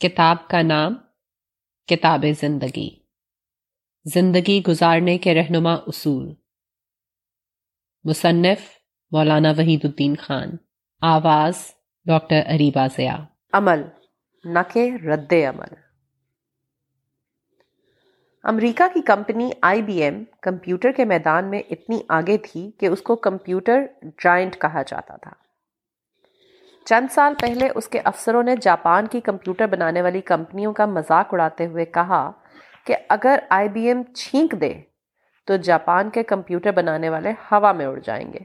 کتاب کا نام کتاب زندگی۔ زندگی گزارنے کے رہنما اصول۔ مصنف مولانا وحید الدین خان۔ آواز ڈاکٹر اریبا ضیا عمل، نہ کہ رد عمل۔ امریکہ کی company I B M computer کے میدان میں اتنی آگے تھی کہ اس کو کمپیوٹر جائنٹ کہا جاتا تھا۔ چند سال پہلے اس کے افسروں نے جاپان کی کمپیوٹر بنانے والی کمپنیوں کا مذاق اڑاتے ہوئے کہا کہ اگر آئی بی ایم چھینک دے تو جاپان کے کمپیوٹر بنانے والے ہوا میں اڑ جائیں گے۔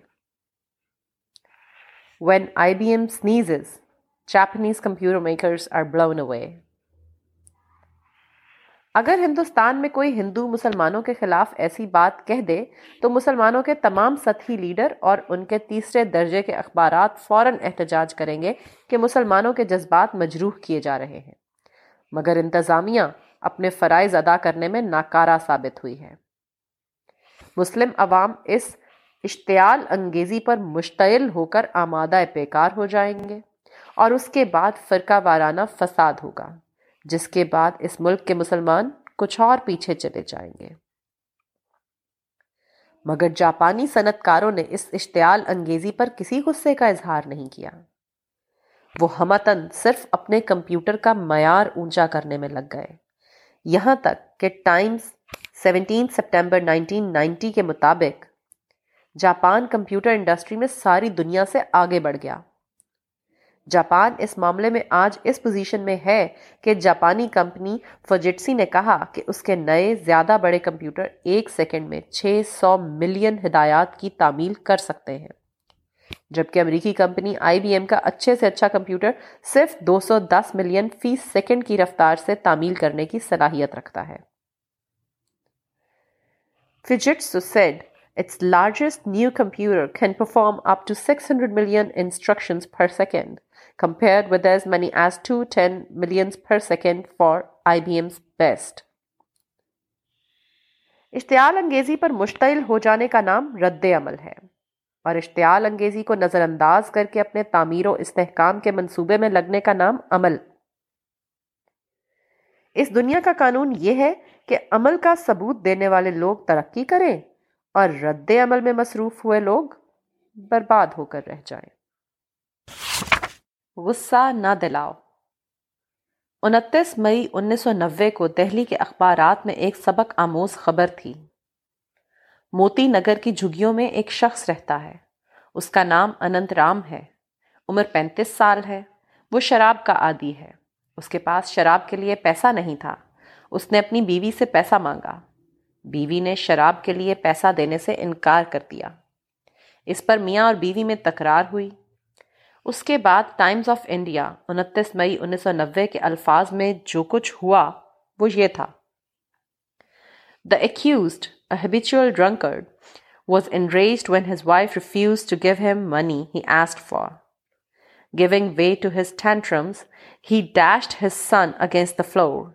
When I B M sneezes Japanese computer makers are blown away اگر ہندوستان میں کوئی ہندو مسلمانوں کے خلاف ایسی بات کہہ دے تو مسلمانوں کے تمام سطحی لیڈر اور ان کے تیسرے درجے کے اخبارات فوراً احتجاج کریں گے کہ مسلمانوں کے جذبات مجروح کیے جا رہے ہیں۔ مگر انتظامیہ اپنے فرائض ادا کرنے میں ناکارہ ثابت ہوئی ہے۔ مسلم عوام اس اشتعال انگیزی پر مشتعل ہو کر آمادہ پیکار ہو جائیں گے اور اس کے بعد فرقہ وارانہ فساد ہوگا۔ جس کے بعد اس ملک کے مسلمان کچھ اور پیچھے چلے جائیں گے۔ مگر جاپانی صنعت کاروں نے اس اشتعال انگیزی پر کسی غصے کا اظہار نہیں کیا۔ وہ ہمتن صرف اپنے کمپیوٹر کا معیار اونچا کرنے میں لگ گئے۔ یہاں تک کہ Times seventeen September nineteen ninety کے مطابق جاپان کمپیوٹر انڈسٹری میں ساری دنیا سے آگے بڑھ گیا۔ جاپان اس معاملے میں آج اس پوزیشن میں ہے کہ جاپانی کمپنی فوجٹسی نے کہا کہ اس کے نئے زیادہ بڑے کمپیوٹر ایک سیکنڈ میں چھ سو ملین ہدایات کی تعمیل کر سکتے ہیں۔ جبکہ امریکی کمپنی آئی بی ایم کا اچھے سے اچھا کمپیوٹر صرف دو سو دس ملین فی سیکنڈ کی رفتار سے تعمیل کرنے کی صلاحیت رکھتا ہے۔ Fujitsu said, its largest new computer can perform up to 600 million instructions per second. Compared with as many as 210 millions per second for IBM's best. اشتعال انگیزی پر مشتعل ہو جانے کا نام رد عمل ہے اور اشتعال انگیزی کو نظر انداز کر کے اپنے تعمیر و استحکام کے منصوبے میں لگنے کا نام عمل اس دنیا کا قانون یہ ہے کہ عمل کا ثبوت دینے والے لوگ ترقی کریں اور رد عمل میں مصروف ہوئے لوگ برباد ہو کر رہ جائیں غصہ نہ دلاؤ۔ انتیس مئی انیس سو نوے کو دہلی کے اخبارات میں ایک سبق آموز خبر تھی۔ موتی نگر کی جھگیوں میں ایک شخص رہتا ہے۔ اس کا نام اننت رام ہے۔ عمر پینتیس سال ہے۔ وہ شراب کا عادی ہے۔ اس کے پاس شراب کے لیے پیسہ نہیں تھا۔ اس نے اپنی بیوی سے پیسہ مانگا۔ بیوی نے شراب کے لیے پیسہ دینے سے انکار کر دیا۔ اس پر میاں اور بیوی میں تکرار ہوئی۔ اس کے بعد ٹائمز آف انڈیا انتیس مئی انیس سو نوے کے الفاظ میں جو کچھ ہوا، وہ یہ تھا۔ The accused habitual drunkard was enraged when his wife refuse to give him money he used for giving way to his tantrums he dashed his son against the floor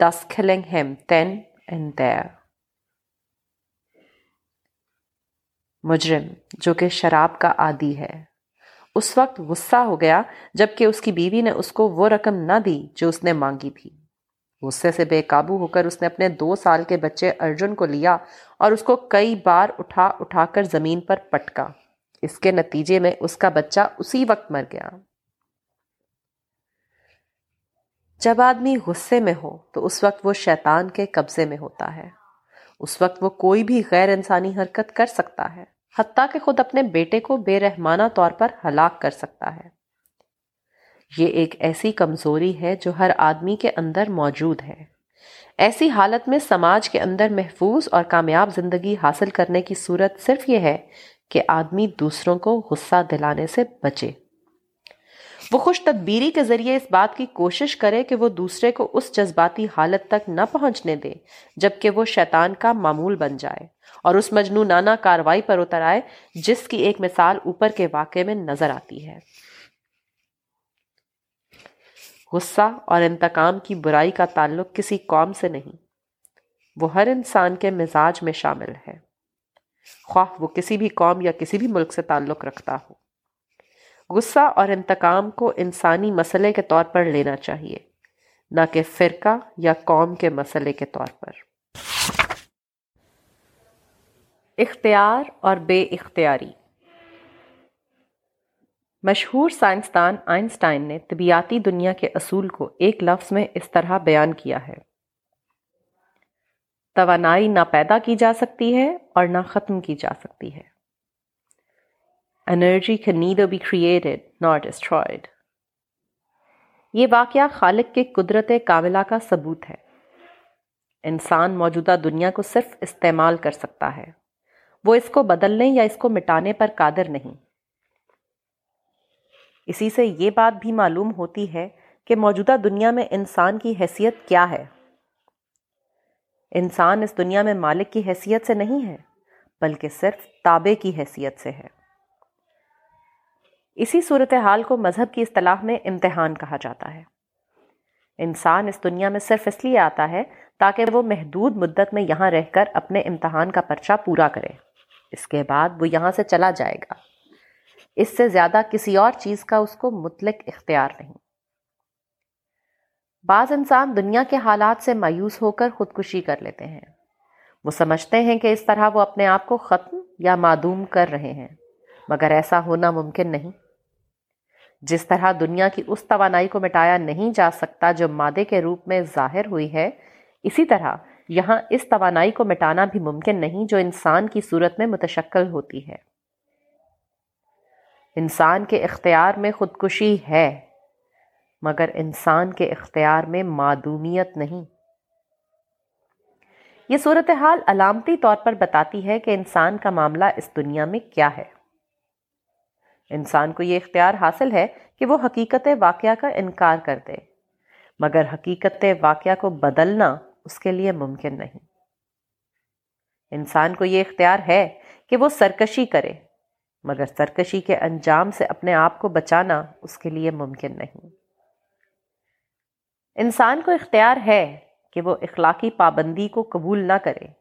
thus killing him then and there مجرم، جو کہ شراب کا عادی ہے۔ اس وقت غصہ ہو گیا جبکہ اس کی بیوی نے اس کو وہ رقم نہ دی جو اس نے مانگی تھی۔ غصے سے بے قابو ہو کر اس نے اپنے دو سال کے بچے ارجن کو لیا اور اس کو کئی بار اٹھا اٹھا کر زمین پر پٹکا۔ اس کے نتیجے میں اس کا بچہ اسی وقت مر گیا۔ جب آدمی غصے میں ہو تو اس وقت وہ شیطان کے قبضے میں ہوتا ہے۔ اس وقت وہ کوئی بھی غیر انسانی حرکت کر سکتا ہے۔ حتیٰ کہ خود اپنے بیٹے کو بے رحمانہ طور پر ہلاک کر سکتا ہے۔ یہ ایک ایسی کمزوری ہے جو ہر آدمی کے اندر موجود ہے۔ ایسی حالت میں سماج کے اندر محفوظ اور کامیاب زندگی حاصل کرنے کی صورت صرف یہ ہے کہ آدمی دوسروں کو غصہ دلانے سے بچے۔ وہ خوش تدبیری کے ذریعے اس بات کی کوشش کرے کہ وہ دوسرے کو اس جذباتی حالت تک نہ پہنچنے دے، جبکہ وہ شیطان کا معمول بن جائے۔ اور اس مجنونانہ کاروائی پر اتر آئے، جس کی ایک مثال اوپر کے واقعے میں نظر آتی ہے۔ غصہ اور انتقام کی برائی کا تعلق کسی قوم سے نہیں، وہ ہر انسان کے مزاج میں شامل ہے۔ خواہ وہ کسی بھی قوم یا کسی بھی ملک سے تعلق رکھتا ہو۔ غصہ اور انتقام کو انسانی مسئلے کے طور پر لینا چاہیے، نہ کہ فرقہ یا قوم کے مسئلے کے طور پر۔ اختیار اور بے اختیاری۔ مشہور سائنسدان آئنسٹائن نے طبیعتی دنیا کے اصول کو ایک لفظ میں اس طرح بیان کیا ہے۔ توانائی نہ پیدا کی جا سکتی ہے اور نہ ختم کی جا سکتی ہے۔ Energy can neither be created nor destroyed. یہ واقعہ خالق کے قدرت کاملہ کا ثبوت ہے۔ انسان موجودہ دنیا کو صرف استعمال کر سکتا ہے۔ وہ اس کو بدلنے یا اس کو مٹانے پر قادر نہیں۔ اسی سے یہ بات بھی معلوم ہوتی ہے کہ موجودہ دنیا میں انسان کی حیثیت کیا ہے۔ انسان اس دنیا میں مالک کی حیثیت سے نہیں ہے، بلکہ صرف تابع کی حیثیت سے ہے۔ اسی صورتحال کو مذہب کی اصطلاح میں امتحان کہا جاتا ہے۔ انسان اس دنیا میں صرف اس لیے آتا ہے تاکہ وہ محدود مدت میں یہاں رہ کر اپنے امتحان کا پرچہ پورا کرے۔ اس کے بعد وہ یہاں سے چلا جائے گا۔ اس سے زیادہ کسی اور چیز کا اس کو مطلق اختیار نہیں۔ بعض انسان دنیا کے حالات سے مایوس ہو کر خودکشی کر لیتے ہیں۔ وہ سمجھتے ہیں کہ اس طرح وہ اپنے آپ کو ختم یا معدوم کر رہے ہیں۔ مگر ایسا ہونا ممکن نہیں۔ جس طرح دنیا کی اس توانائی کو مٹایا نہیں جا سکتا جو مادے کے روپ میں ظاہر ہوئی ہے، اسی طرح یہاں اس توانائی کو مٹانا بھی ممکن نہیں جو انسان کی صورت میں متشکل ہوتی ہے۔ انسان کے اختیار میں خودکشی ہے، مگر انسان کے اختیار میں معدومیت نہیں۔ یہ صورتحال علامتی طور پر بتاتی ہے کہ انسان کا معاملہ اس دنیا میں کیا ہے۔ انسان کو یہ اختیار حاصل ہے کہ وہ حقیقت واقعہ کا انکار کر دے۔ مگر حقیقت واقعہ کو بدلنا اس کے لیے ممکن نہیں۔ انسان کو یہ اختیار ہے کہ وہ سرکشی کرے، مگر سرکشی کے انجام سے اپنے آپ کو بچانا اس کے لیے ممکن نہیں۔ انسان کو اختیار ہے کہ وہ اخلاقی پابندی کو قبول نہ کرے۔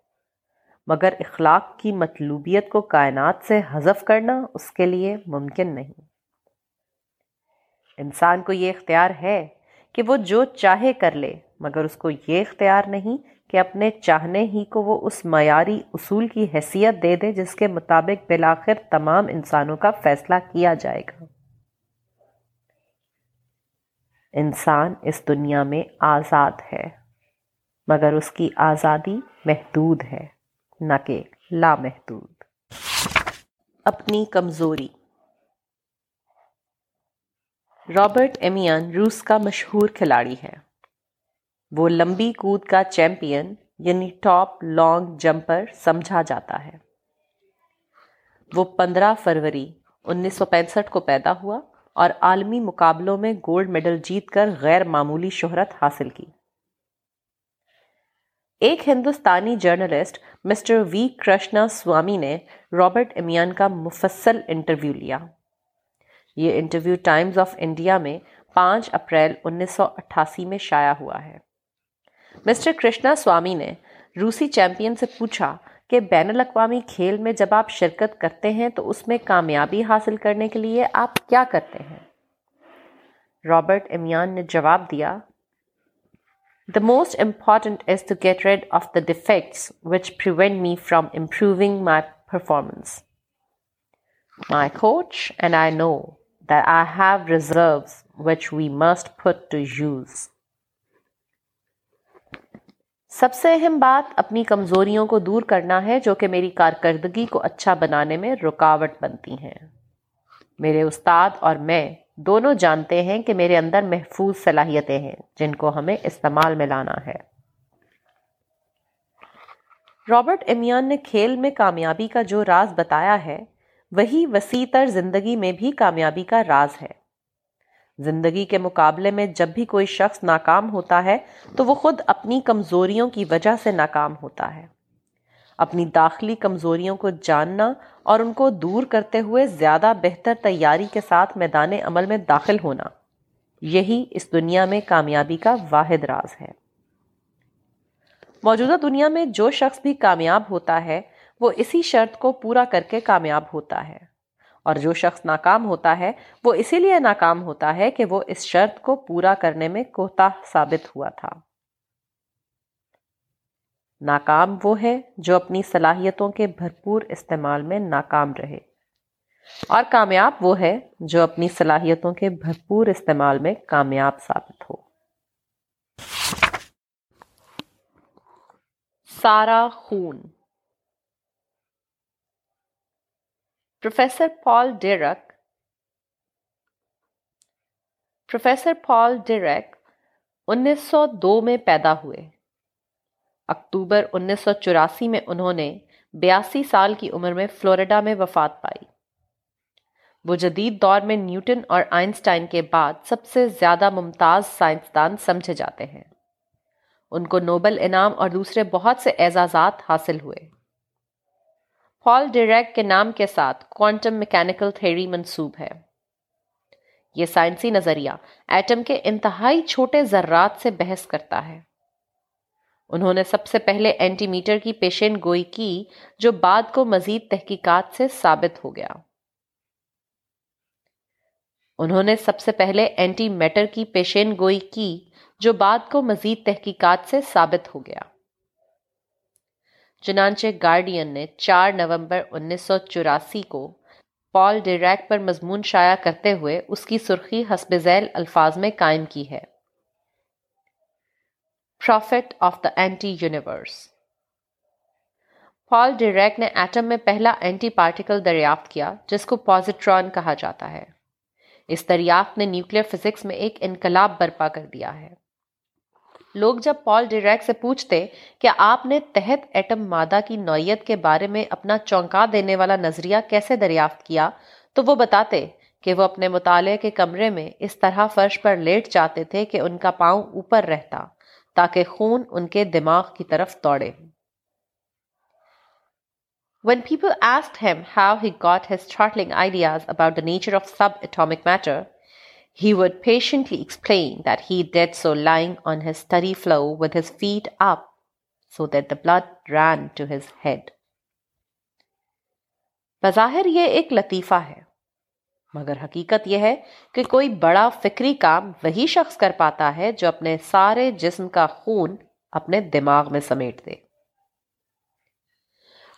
مگر اخلاق کی مطلوبیت کو کائنات سے حذف کرنا اس کے لیے ممکن نہیں۔ انسان کو یہ اختیار ہے کہ وہ جو چاہے کر لے، مگر اس کو یہ اختیار نہیں کہ اپنے چاہنے ہی کو وہ اس معیاری اصول کی حیثیت دے دے جس کے مطابق بلاخر تمام انسانوں کا فیصلہ کیا جائے گا۔ انسان اس دنیا میں آزاد ہے، مگر اس کی آزادی محدود ہے۔ نہ کہ لامحدود۔ اپنی کمزوری۔ رابرٹ ایمیان روس کا مشہور کھلاڑی ہے وہ لمبی کود کا چیمپئن یعنی ٹاپ لانگ جمپر سمجھا جاتا ہے۔ وہ پندرہ فروری انیس سو پینسٹھ کو پیدا ہوا اور عالمی مقابلوں میں گولڈ میڈل جیت کر غیر معمولی شہرت حاصل کی۔ ایک ہندوستانی journalist mister V Krishna Swami نے رابرٹ امیان کا مفصل انٹرویو لیا۔ یہ انٹرویو ٹائمز آف انڈیا میں پانچ اپریل انیس سو اٹھاسی میں شائع ہوا ہے۔ مسٹر کرشنا سوامی نے روسی چیمپئن سے پوچھا کہ بین الاقوامی کھیل میں جب آپ شرکت کرتے ہیں تو اس میں کامیابی حاصل کرنے کے لیے آپ کیا کرتے ہیں؟ رابرٹ امیان نے جواب دیا the most important is to get rid of the defects which prevent me from improving my performance my coach and I know that I have reserves which we must put to use سب سے اہم بات اپنی کمزوریوں کو دور کرنا ہے جو کہ میری کارکردگی کو اچھا بنانے میں رکاوٹ بنتی ہیں۔ میرے استاد اور میں دونوں جانتے ہیں کہ میرے اندر محفوظ صلاحیتیں ہیں جن کو ہمیں استعمال میں لانا ہے۔ رابرٹ امیان نے کھیل میں کامیابی کا جو راز بتایا ہے، وہی وسیع تر زندگی میں بھی کامیابی کا راز ہے۔ زندگی کے مقابلے میں جب بھی کوئی شخص ناکام ہوتا ہے، تو وہ خود اپنی کمزوریوں کی وجہ سے ناکام ہوتا ہے۔ اپنی داخلی کمزوریوں کو جاننا اور ان کو دور کرتے ہوئے زیادہ بہتر تیاری کے ساتھ میدان عمل میں داخل ہونا۔ یہی اس دنیا میں کامیابی کا واحد راز ہے۔ موجودہ دنیا میں جو شخص بھی کامیاب ہوتا ہے، وہ اسی شرط کو پورا کر کے کامیاب ہوتا ہے۔ اور جو شخص ناکام ہوتا ہے، وہ اسی لیے ناکام ہوتا ہے کہ وہ اس شرط کو پورا کرنے میں کوتا ثابت ہوا تھا۔ ناکام وہ ہے جو اپنی صلاحیتوں کے بھرپور استعمال میں ناکام رہے۔ اور کامیاب وہ ہے جو اپنی صلاحیتوں کے بھرپور استعمال میں کامیاب ثابت ہو۔ سارا خون۔ Professor Paul Dirac. Professor Paul Dirac انیس سو دو میں پیدا ہوئے۔ اکتوبر انیس سو چوراسی میں انہوں نے بیاسی سال کی عمر میں فلوریڈا میں وفات پائی۔ وہ جدید دور میں نیوٹن اور آئنسٹائن کے بعد سب سے زیادہ ممتاز سائنسدان سمجھے جاتے ہیں۔ ان کو نوبل انعام اور دوسرے بہت سے اعزازات حاصل ہوئے۔ پال ڈیریک کے نام کے ساتھ کوانٹم میکینیکل تھیری منسوب ہے۔ یہ سائنسی نظریہ ایٹم کے انتہائی چھوٹے ذرات سے بحث کرتا ہے۔ انہوں نے سب سے پہلے اینٹی میٹر کی پیشین گوئی کی، جو بعد کو مزید تحقیقات سے ثابت ہو گیا۔ انہوں نے سب سے پہلے اینٹی میٹر کی پیشین گوئی کی، جو بعد کو مزید تحقیقات سے ثابت ہو گیا۔ چنانچہ گارڈین نے چار نومبر انیس سو چوراسی کو پال ڈیریک پر مضمون شائع کرتے ہوئے اس کی سرخی حسب ذیل الفاظ میں قائم کی ہے۔ Prophet of the anti universe Paul Dirac نے ایٹم میں پہلا اینٹی پارٹیکل دریافت کیا، جس کو پازیٹران کہا جاتا ہے۔ اس دریافت نے نیوکلیر فزکس میں ایک انقلاب برپا کر دیا ہے۔ لوگ جب پال ڈیریک سے پوچھتے کہ آپ نے تحت ایٹم مادہ کی نوعیت کے بارے میں اپنا چونکا دینے والا نظریہ کیسے دریافت کیا، تو وہ بتاتے کہ وہ اپنے مطالعے کے کمرے میں اس طرح فرش پر لیٹ جاتے تھے کہ ان کا پاؤں اوپر رہتا۔ کہ خون ان کے دماغ کی طرف دوڑے۔ When people ask him how he got his startling ideas about the nature of subatomic matter he would patiently explain that he gets lying on his with his feed up so that the blood ran to his head بظاہر یہ ایک لطیفہ ہے۔ مگر حقیقت یہ ہے کہ کوئی بڑا فکری کام وہی شخص کر پاتا ہے جو اپنے سارے جسم کا خون اپنے دماغ میں سمیٹ دے۔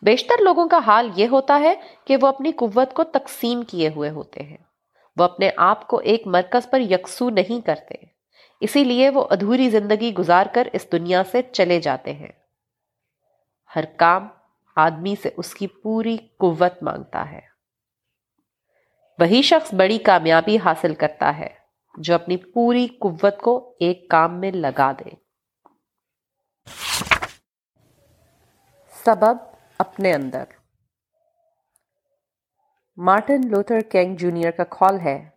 بیشتر لوگوں کا حال یہ ہوتا ہے کہ وہ اپنی قوت کو تقسیم کیے ہوئے ہوتے ہیں۔ وہ اپنے آپ کو ایک مرکز پر یکسو نہیں کرتے۔ اسی لیے وہ ادھوری زندگی گزار کر اس دنیا سے چلے جاتے ہیں۔ ہر کام آدمی سے اس کی پوری قوت مانگتا ہے۔ وہی شخص بڑی کامیابی حاصل کرتا ہے جو اپنی پوری قوت کو ایک کام میں لگا دے۔ سبب اپنے اندر۔ مارٹن لوتھر کینگ جونیئر کا کال ہے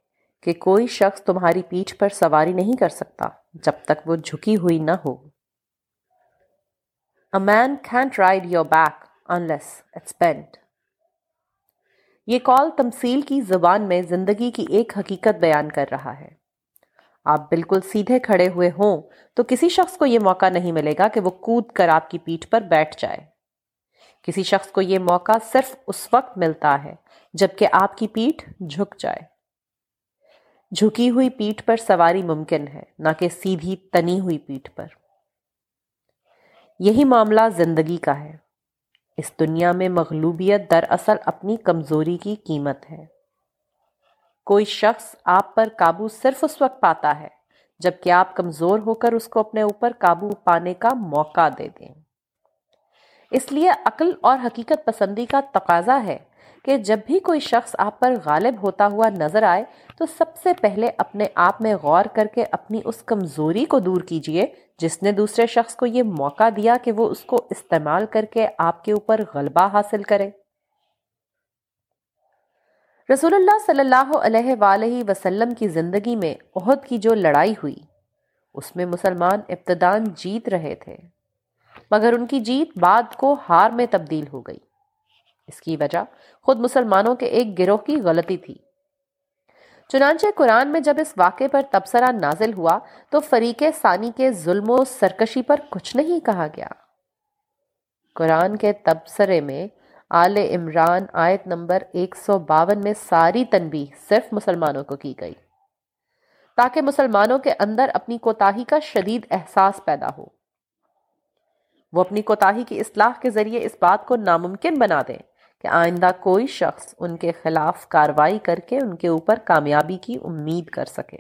کہ کوئی شخص تمہاری پیٹھ پر سواری نہیں کر سکتا جب تک وہ جھکی ہوئی نہ ہو۔ A man can't ride your back unless it's bent. یہ کال تمثیل کی زبان میں زندگی کی ایک حقیقت بیان کر رہا ہے۔ آپ بالکل سیدھے کھڑے ہوئے ہوں تو کسی شخص کو یہ موقع نہیں ملے گا کہ وہ کود کر آپ کی پیٹھ پر بیٹھ جائے۔ کسی شخص کو یہ موقع صرف اس وقت ملتا ہے جبکہ آپ کی پیٹھ جھک جائے۔ جھکی ہوئی پیٹھ پر سواری ممکن ہے، نہ کہ سیدھی تنی ہوئی پیٹھ پر۔ یہی معاملہ زندگی کا ہے۔ اس دنیا میں مغلوبیت دراصل اپنی کمزوری کی قیمت ہے۔ کوئی شخص آپ پر قابو صرف اس وقت پاتا ہے جبکہ آپ کمزور ہو کر اس کو اپنے اوپر قابو پانے کا موقع دے دیں۔ اس لیے عقل اور حقیقت پسندی کا تقاضا ہے کہ جب بھی کوئی شخص آپ پر غالب ہوتا ہوا نظر آئے، تو سب سے پہلے اپنے آپ میں غور کر کے اپنی اس کمزوری کو دور کیجیے، جس نے دوسرے شخص کو یہ موقع دیا کہ وہ اس کو استعمال کر کے آپ کے اوپر غلبہ حاصل کرے۔ رسول اللہ صلی اللہ علیہ وآلہ وسلم کی زندگی میں عہد کی جو لڑائی ہوئی، اس میں مسلمان ابتدان جیت رہے تھے، مگر ان کی جیت بعد کو ہار میں تبدیل ہو گئی۔ اس کی وجہ خود مسلمانوں کے ایک گروہ کی غلطی تھی۔ چنانچہ قرآن میں جب اس واقعے پر تبصرہ نازل ہوا تو فریق ثانی کے ظلم و سرکشی پر کچھ نہیں کہا گیا۔ قرآن کے تبصرے میں آل عمران آیت نمبر ایک سو باون میں ساری تنبیہ صرف مسلمانوں کو کی گئی، تاکہ مسلمانوں کے اندر اپنی کوتاہی کا شدید احساس پیدا ہو۔ وہ اپنی کوتاہی کی اصلاح کے ذریعے اس بات کو ناممکن بنا دیں۔ کہ آئندہ کوئی شخص ان کے خلاف کاروائی کر کے ان کے اوپر کامیابی کی امید کر سکے۔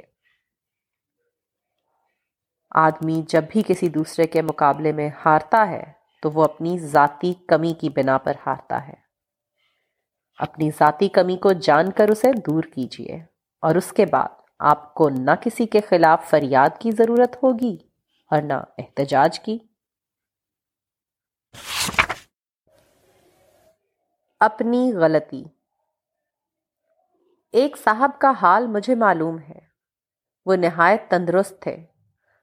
آدمی جب بھی کسی دوسرے کے مقابلے میں ہارتا ہے تو وہ اپنی ذاتی کمی کی بنا پر ہارتا ہے۔ اپنی ذاتی کمی کو جان کر اسے دور کیجیے اور اس کے بعد آپ کو نہ کسی کے خلاف فریاد کی ضرورت ہوگی اور نہ احتجاج کی۔ اپنی غلطی۔ ایک صاحب کا حال مجھے معلوم ہے۔ وہ نہایت تندرست تھے۔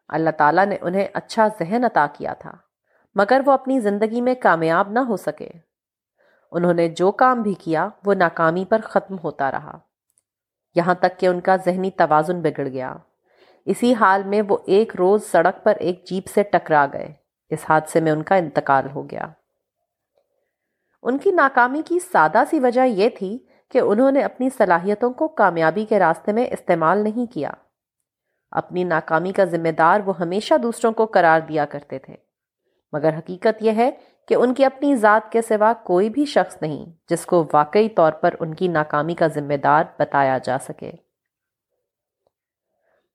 اللہ تعالیٰ نے انہیں اچھا ذہن عطا کیا تھا، مگر وہ اپنی زندگی میں کامیاب نہ ہو سکے۔ انہوں نے جو کام بھی کیا، وہ ناکامی پر ختم ہوتا رہا۔ یہاں تک کہ ان کا ذہنی توازن بگڑ گیا۔ اسی حال میں وہ ایک روز سڑک پر ایک جیپ سے ٹکرا گئے۔ اس حادثے میں ان کا انتقال ہو گیا۔ ان کی ناکامی کی سادہ سی وجہ یہ تھی کہ انہوں نے اپنی صلاحیتوں کو کامیابی کے راستے میں استعمال نہیں کیا۔ اپنی ناکامی کا ذمہ دار وہ ہمیشہ دوسروں کو قرار دیا کرتے تھے۔ مگر حقیقت یہ ہے کہ ان کی اپنی ذات کے سوا کوئی بھی شخص نہیں جس کو واقعی طور پر ان کی ناکامی کا ذمہ دار بتایا جا سکے۔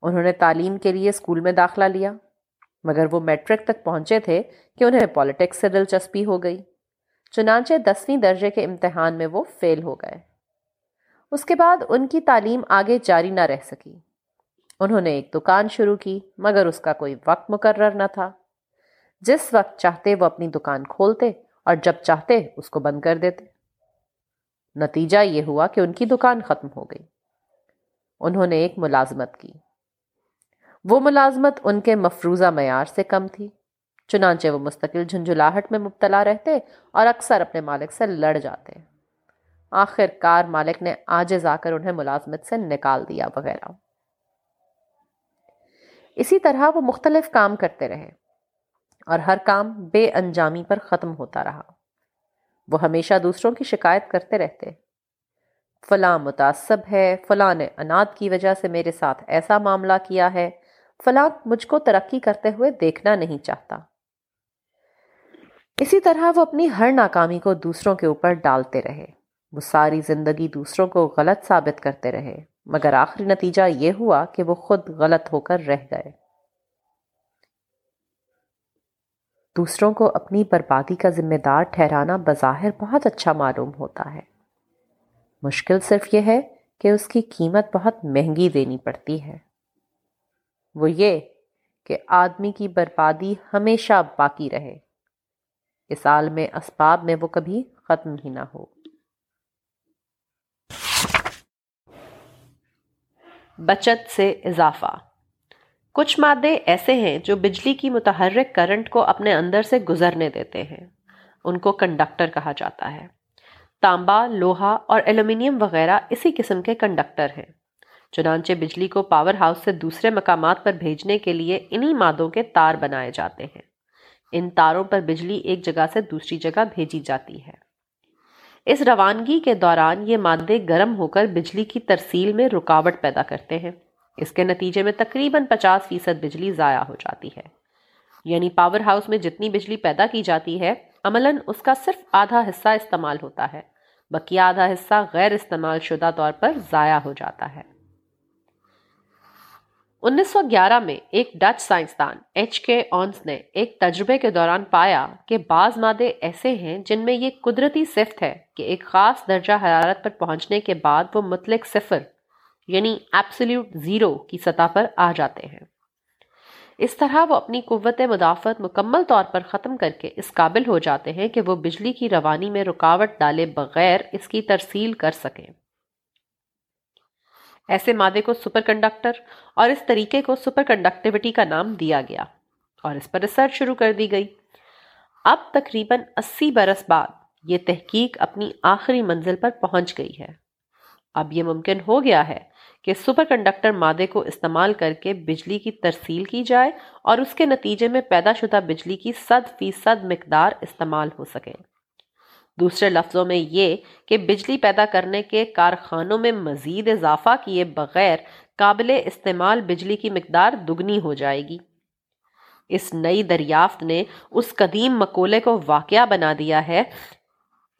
انہوں نے تعلیم کے لیے اسکول میں داخلہ لیا، مگر وہ میٹرک تک پہنچے تھے کہ انہیں پالیٹکس سے دلچسپی ہو گئی۔ چنانچہ دسویں درجے کے امتحان میں وہ فیل ہو گئے۔ اس کے بعد ان کی تعلیم آگے جاری نہ رہ سکی۔ انہوں نے ایک دکان شروع کی، مگر اس کا کوئی وقت مقرر نہ تھا۔ جس وقت چاہتے وہ اپنی دکان کھولتے اور جب چاہتے اس کو بند کر دیتے۔ نتیجہ یہ ہوا کہ ان کی دکان ختم ہو گئی۔ انہوں نے ایک ملازمت کی۔ وہ ملازمت ان کے مفروضہ معیار سے کم تھی۔ چنانچہ وہ مستقل جھنجھلاہٹ میں مبتلا رہتے اور اکثر اپنے مالک سے لڑ جاتے۔ آخر کار مالک نے آجز آ کر انہیں ملازمت سے نکال دیا وغیرہ۔ اسی طرح وہ مختلف کام کرتے رہے اور ہر کام بے انجامی پر ختم ہوتا رہا۔ وہ ہمیشہ دوسروں کی شکایت کرتے رہتے۔ فلاں متعصب ہے، فلاں نے اناد کی وجہ سے میرے ساتھ ایسا معاملہ کیا ہے، فلاں مجھ کو ترقی کرتے ہوئے دیکھنا نہیں چاہتا۔ اسی طرح وہ اپنی ہر ناکامی کو دوسروں کے اوپر ڈالتے رہے۔ وہ ساری زندگی دوسروں کو غلط ثابت کرتے رہے، مگر آخری نتیجہ یہ ہوا کہ وہ خود غلط ہو کر رہ گئے۔ دوسروں کو اپنی بربادی کا ذمہ دار ٹھہرانا بظاہر بہت اچھا معلوم ہوتا ہے۔ مشکل صرف یہ ہے کہ اس کی قیمت بہت مہنگی دینی پڑتی ہے۔ وہ یہ کہ آدمی کی بربادی ہمیشہ باقی رہے۔ اس عالم اسباب میں وہ کبھی ختم ہی نہ ہو۔ بچت سے اضافہ۔ کچھ مادے ایسے ہیں جو بجلی کی متحرک کرنٹ کو اپنے اندر سے گزرنے دیتے ہیں۔ ان کو کنڈکٹر کہا جاتا ہے۔ تانبا، لوہا اور ایلومینیم وغیرہ اسی قسم کے کنڈکٹر ہیں۔ چنانچہ بجلی کو پاور ہاؤس سے دوسرے مقامات پر بھیجنے کے لیے انہی مادوں کے تار بنائے جاتے ہیں۔ ان تاروں پر بجلی ایک جگہ سے دوسری جگہ بھیجی جاتی ہے۔ اس روانگی کے دوران یہ مادے گرم ہو کر بجلی کی ترسیل میں رکاوٹ پیدا کرتے ہیں۔ اس کے نتیجے میں تقریباً پچاس فیصد بجلی ضائع ہو جاتی ہے۔ یعنی پاور ہاؤس میں جتنی بجلی پیدا کی جاتی ہے، عملاً اس کا صرف آدھا حصہ استعمال ہوتا ہے بقیہ آدھا حصہ غیر استعمال شدہ طور پر ضائع ہو جاتا ہے۔ انیس سو گیارہ میں ایک ڈچ سائنسدان ایچ کے آنس نے ایک تجربے کے دوران پایا کہ بعض مادے ایسے ہیں جن میں یہ قدرتی صفت ہے کہ ایک خاص درجہ حرارت پر پہنچنے کے بعد وہ مطلق صفر یعنی ایپسلیوٹ زیرو کی سطح پر آ جاتے ہیں۔ اس طرح وہ اپنی قوت مدافعت مکمل طور پر ختم کر کے اس قابل ہو جاتے ہیں کہ وہ بجلی کی روانی میں رکاوٹ ڈالے بغیر اس کی ترسیل کر سکیں۔ ایسے مادے کو سپر کنڈکٹر اور اس طریقے کو سپر کنڈکٹیوٹی کا نام دیا گیا اور اس پر ریسرچ شروع کر دی گئی۔ اب تقریباً اسی برس بعد یہ تحقیق اپنی آخری منزل پر پہنچ گئی ہے۔ اب یہ ممکن ہو گیا ہے کہ سپر کنڈکٹر مادے کو استعمال کر کے بجلی کی ترسیل کی جائے اور اس کے نتیجے میں پیدا شدہ بجلی کی صد فیصد مقدار استعمال ہو سکے۔ دوسرے لفظوں میں یہ کہ بجلی پیدا کرنے کے کارخانوں میں مزید اضافہ کیے بغیر قابل استعمال بجلی کی مقدار دگنی ہو جائے گی۔ اس نئی دریافت نے اس قدیم مقولے کو واقعہ بنا دیا ہے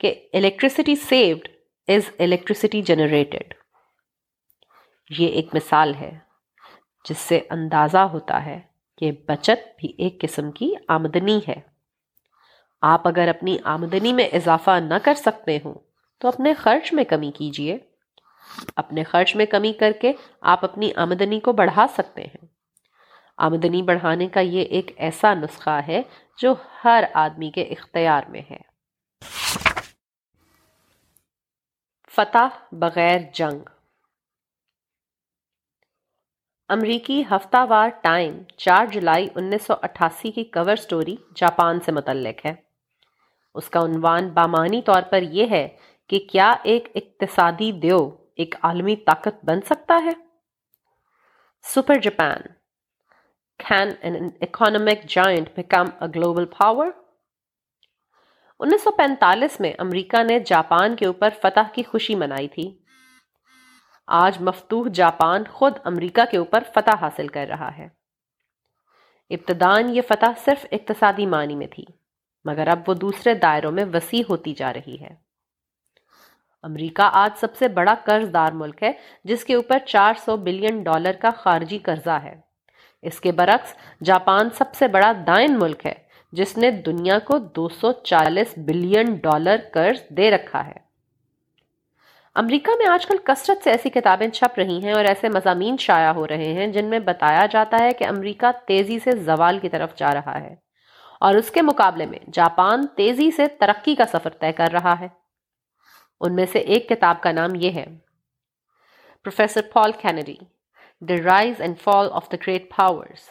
کہ electricity saved is electricity generated یہ ایک مثال ہے جس سے اندازہ ہوتا ہے کہ بچت بھی ایک قسم کی آمدنی ہے۔ آپ اگر اپنی آمدنی میں اضافہ نہ کر سکتے ہوں، تو اپنے خرچ میں کمی کیجیے۔ اپنے خرچ میں کمی کر کے آپ اپنی آمدنی کو بڑھا سکتے ہیں۔ آمدنی بڑھانے کا یہ ایک ایسا نسخہ ہے جو ہر آدمی کے اختیار میں ہے۔ فتح بغیر جنگ۔ امریکی ہفتہ وار ٹائم، چار جولائی انیس سو اٹھاسی کی کور سٹوری جاپان سے متعلق ہے۔ اس کا عنوان بامانی طور پر یہ ہے کہ کیا ایک اقتصادی دیو ایک عالمی طاقت بن سکتا ہے؟ Super Japan can an economic giant become a global power انیس سو پینتالیس میں امریکہ نے جاپان کے اوپر فتح کی خوشی منائی تھی۔ آج مفتوح جاپان خود امریکہ کے اوپر فتح حاصل کر رہا ہے۔ ابتدان یہ فتح صرف اقتصادی معنی میں تھی۔ مگر اب وہ دوسرے دائروں میں وسیع ہوتی جا رہی ہے۔ امریکہ آج سب سے بڑا قرض دار ملک ہے، جس کے اوپر چار سو بلین ڈالر کا خارجی قرضہ ہے۔ اس کے برعکس، جاپان سب سے بڑا دائن ملک ہے، جس نے دنیا کو دو سو چالیس بلین ڈالر قرض دے رکھا ہے۔ امریکہ میں آج کل کثرت سے ایسی کتابیں چھپ رہی ہیں اور ایسے مضامین شائع ہو رہے ہیں جن میں بتایا جاتا ہے کہ امریکہ تیزی سے زوال کی طرف جا رہا ہے۔ اور اس کے مقابلے میں جاپان تیزی سے ترقی کا سفر طے کر رہا ہے۔ ان میں سے ایک کتاب کا نام یہ ہے، professor Paul Kennedy the rise and fall of the great powers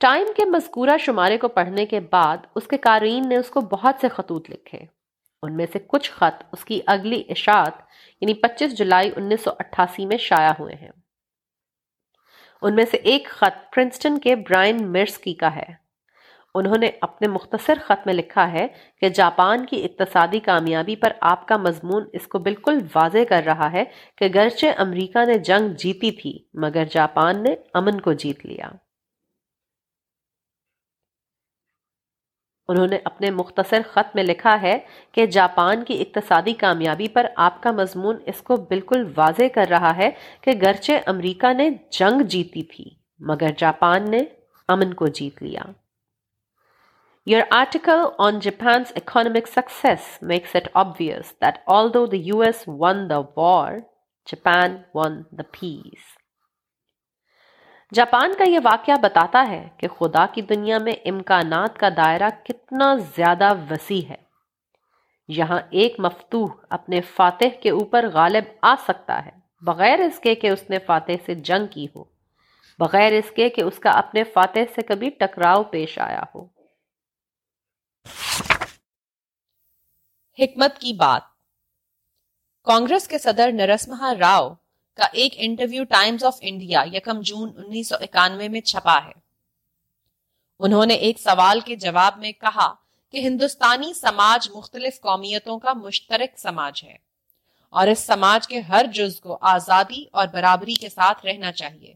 Time کے مذکورہ شمارے کو پڑھنے کے بعد اس کے قارئین نے اس کو بہت سے خطوط لکھے۔ ان میں سے کچھ خط اس کی اگلی اشاعت یعنی پچیس جولائی انیس سو اٹھاسی میں شائع ہوئے ہیں۔ ان میں سے ایک خط پرنسٹن کے برائن مرسکی کا ہے۔ انہوں نے اپنے مختصر خط میں لکھا ہے کہ جاپان کی اقتصادی کامیابی پر آپ کا مضمون اس کو بالکل واضح کر رہا ہے کہ گرچہ امریکہ نے جنگ جیتی تھی، مگر جاپان نے امن کو جیت لیا۔ انہوں نے اپنے مختصر خط میں لکھا ہے کہ جاپان کی اقتصادی کامیابی پر آپ کا مضمون اس کو بالکل واضح کر رہا ہے کہ گرچہ امریکہ نے جنگ جیتی تھی، مگر جاپان نے امن کو جیت لیا۔ Your article on Japan's economic success makes it obvious that although the US won the war, Japan won the peace. Japan کا یہ واقعہ بتاتا ہے کہ خدا کی دنیا میں امکانات کا دائرہ کتنا زیادہ وسیع ہے یہاں ایک مفتوح اپنے فاتح کے اوپر غالب آ سکتا ہے بغیر اس کے کہ اس نے فاتح سے جنگ کی ہو بغیر اس کے کہ اس کا اپنے فاتح سے کبھی ٹکراؤ پیش آیا ہو حکمت کی بات۔ کانگریس کے صدر نرسمہا راؤ کا ایک انٹرویو ٹائمز آف انڈیا، یکم جون انیس سو اکانوے میں چھپا ہے۔ انہوں نے ایک سوال کے جواب میں کہا کہ ہندوستانی سماج مختلف قومیتوں کا مشترک سماج ہے اور اس سماج کے ہر جز کو آزادی اور برابری کے ساتھ رہنا چاہیے۔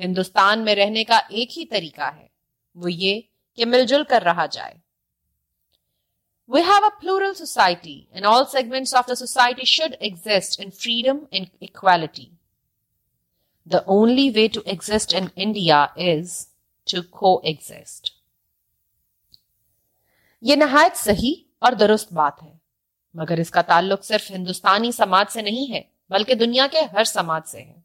ہندوستان میں رہنے کا ایک ہی طریقہ ہے، وہ یہ کہ مل جل کر رہا جائے۔ We have a plural society, and all segments of the society should exist in freedom and equality. The only way to exist in India is to coexist. یہ نہایت صحیح اور درست بات ہے مگر اس کا تعلق صرف ہندوستانی سماج سے نہیں ہے بلکہ دنیا کے ہر سماج سے ہے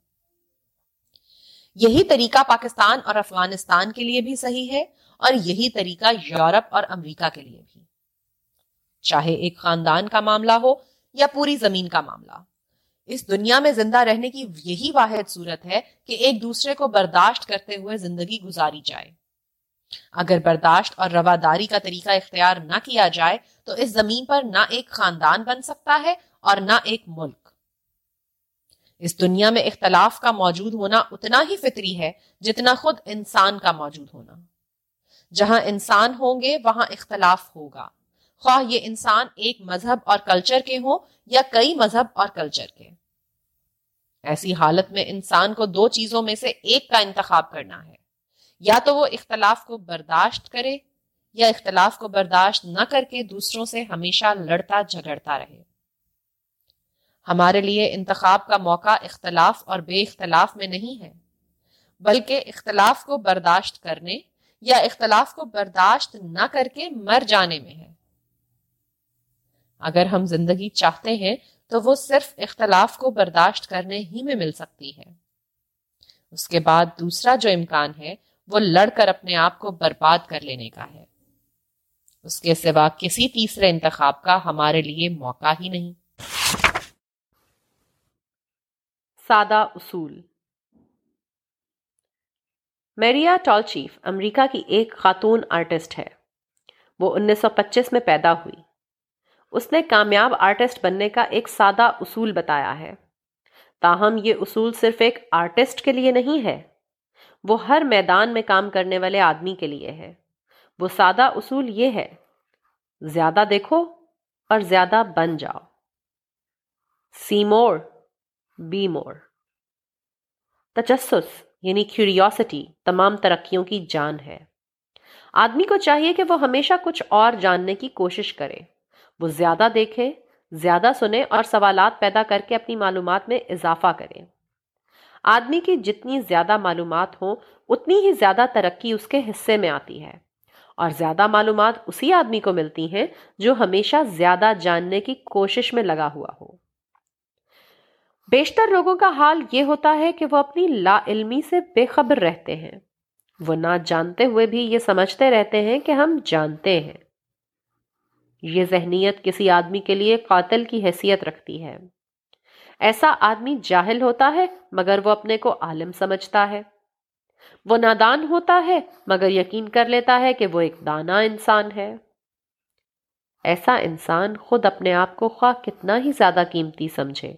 یہی طریقہ پاکستان اور افغانستان کے لیے بھی صحیح ہے اور یہی طریقہ یورپ اور امریکہ کے لیے بھی چاہے ایک خاندان کا معاملہ ہو یا پوری زمین کا معاملہ۔ اس دنیا میں زندہ رہنے کی یہی واحد صورت ہے کہ ایک دوسرے کو برداشت کرتے ہوئے زندگی گزاری جائے۔ اگر برداشت اور رواداری کا طریقہ اختیار نہ کیا جائے تو اس زمین پر نہ ایک خاندان بن سکتا ہے اور نہ ایک ملک۔ اس دنیا میں اختلاف کا موجود ہونا اتنا ہی فطری ہے جتنا خود انسان کا موجود ہونا۔ جہاں انسان ہوں گے، وہاں اختلاف ہوگا۔ خواہ یہ انسان ایک مذہب اور کلچر کے ہوں یا کئی مذہب اور کلچر کے۔ ایسی حالت میں انسان کو دو چیزوں میں سے ایک کا انتخاب کرنا ہے۔ یا تو وہ اختلاف کو برداشت کرے یا اختلاف کو برداشت نہ کر کے دوسروں سے ہمیشہ لڑتا جھگڑتا رہے۔ ہمارے لیے انتخاب کا موقع اختلاف اور بے اختلاف میں نہیں ہے۔ بلکہ اختلاف کو برداشت کرنے یا اختلاف کو برداشت نہ کر کے مر جانے میں ہے۔ اگر ہم زندگی چاہتے ہیں تو وہ صرف اختلاف کو برداشت کرنے ہی میں مل سکتی ہے۔ اس کے بعد دوسرا جو امکان ہے وہ لڑ کر اپنے آپ کو برباد کر لینے کا ہے۔ اس کے سوا کسی تیسرے انتخاب کا ہمارے لیے موقع ہی نہیں۔ سادہ اصول۔ میریا ٹال چیف امریکہ کی ایک خاتون آرٹسٹ ہے۔ وہ انیس سو پچیس میں پیدا ہوئی۔ اس نے کامیاب آرٹسٹ بننے کا ایک سادہ اصول بتایا ہے۔ تاہم، یہ اصول صرف ایک آرٹسٹ کے لیے نہیں ہے، وہ ہر میدان میں کام کرنے والے آدمی کے لیے ہے۔ وہ سادہ اصول یہ ہے، زیادہ دیکھو اور زیادہ بن جاؤ۔ See more, be more. تجسس یعنی کیوریوسٹی، تمام ترقیوں کی جان ہے۔ آدمی کو چاہیے کہ وہ ہمیشہ کچھ اور جاننے کی کوشش کرے۔ وہ زیادہ دیکھے، زیادہ سنے اور سوالات پیدا کر کے اپنی معلومات میں اضافہ کرے آدمی کی جتنی زیادہ معلومات ہوں، اتنی ہی زیادہ ترقی اس کے حصے میں آتی ہے۔ اور زیادہ معلومات اسی آدمی کو ملتی ہیں جو ہمیشہ زیادہ جاننے کی کوشش میں لگا ہوا ہو۔ بیشتر لوگوں کا حال یہ ہوتا ہے کہ وہ اپنی لا علمی سے بے خبر رہتے ہیں۔ وہ نہ جانتے ہوئے بھی یہ سمجھتے رہتے ہیں کہ ہم جانتے ہیں۔ یہ ذہنیت کسی آدمی کے لیے قاتل کی حیثیت رکھتی ہے۔ ایسا آدمی جاہل ہوتا ہے مگر وہ اپنے کو عالم سمجھتا ہے۔ وہ نادان ہوتا ہے مگر یقین کر لیتا ہے کہ وہ ایک دانا انسان ہے۔ ایسا انسان خود اپنے آپ کو خواہ کتنا ہی زیادہ قیمتی سمجھے،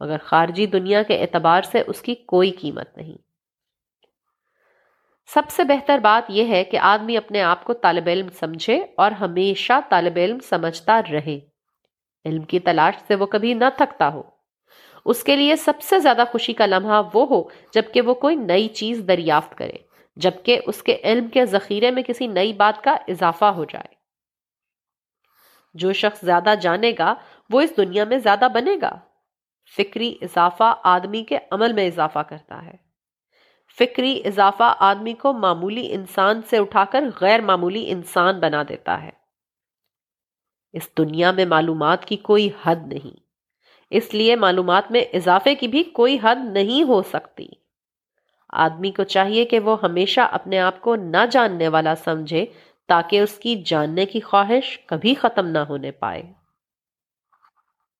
مگر خارجی دنیا کے اعتبار سے اس کی کوئی قیمت نہیں۔ سب سے بہتر بات یہ ہے کہ آدمی اپنے آپ کو طالب علم سمجھے اور ہمیشہ طالب علم سمجھتا رہے۔ علم کی تلاش سے وہ کبھی نہ تھکتا ہو۔ اس کے لیے سب سے زیادہ خوشی کا لمحہ وہ ہو جبکہ وہ کوئی نئی چیز دریافت کرے، جبکہ اس کے علم کے ذخیرے میں کسی نئی بات کا اضافہ ہو جائے۔ جو شخص زیادہ جانے گا، وہ اس دنیا میں زیادہ بنے گا۔ فکری اضافہ آدمی کے عمل میں اضافہ کرتا ہے۔ فکری اضافہ آدمی کو معمولی انسان سے اٹھا کر غیر معمولی انسان بنا دیتا ہے۔ اس دنیا میں معلومات کی کوئی حد نہیں۔ اس لیے معلومات میں اضافے کی بھی کوئی حد نہیں ہو سکتی۔ آدمی کو چاہیے کہ وہ ہمیشہ اپنے آپ کو نہ جاننے والا سمجھے تاکہ اس کی جاننے کی خواہش کبھی ختم نہ ہونے پائے۔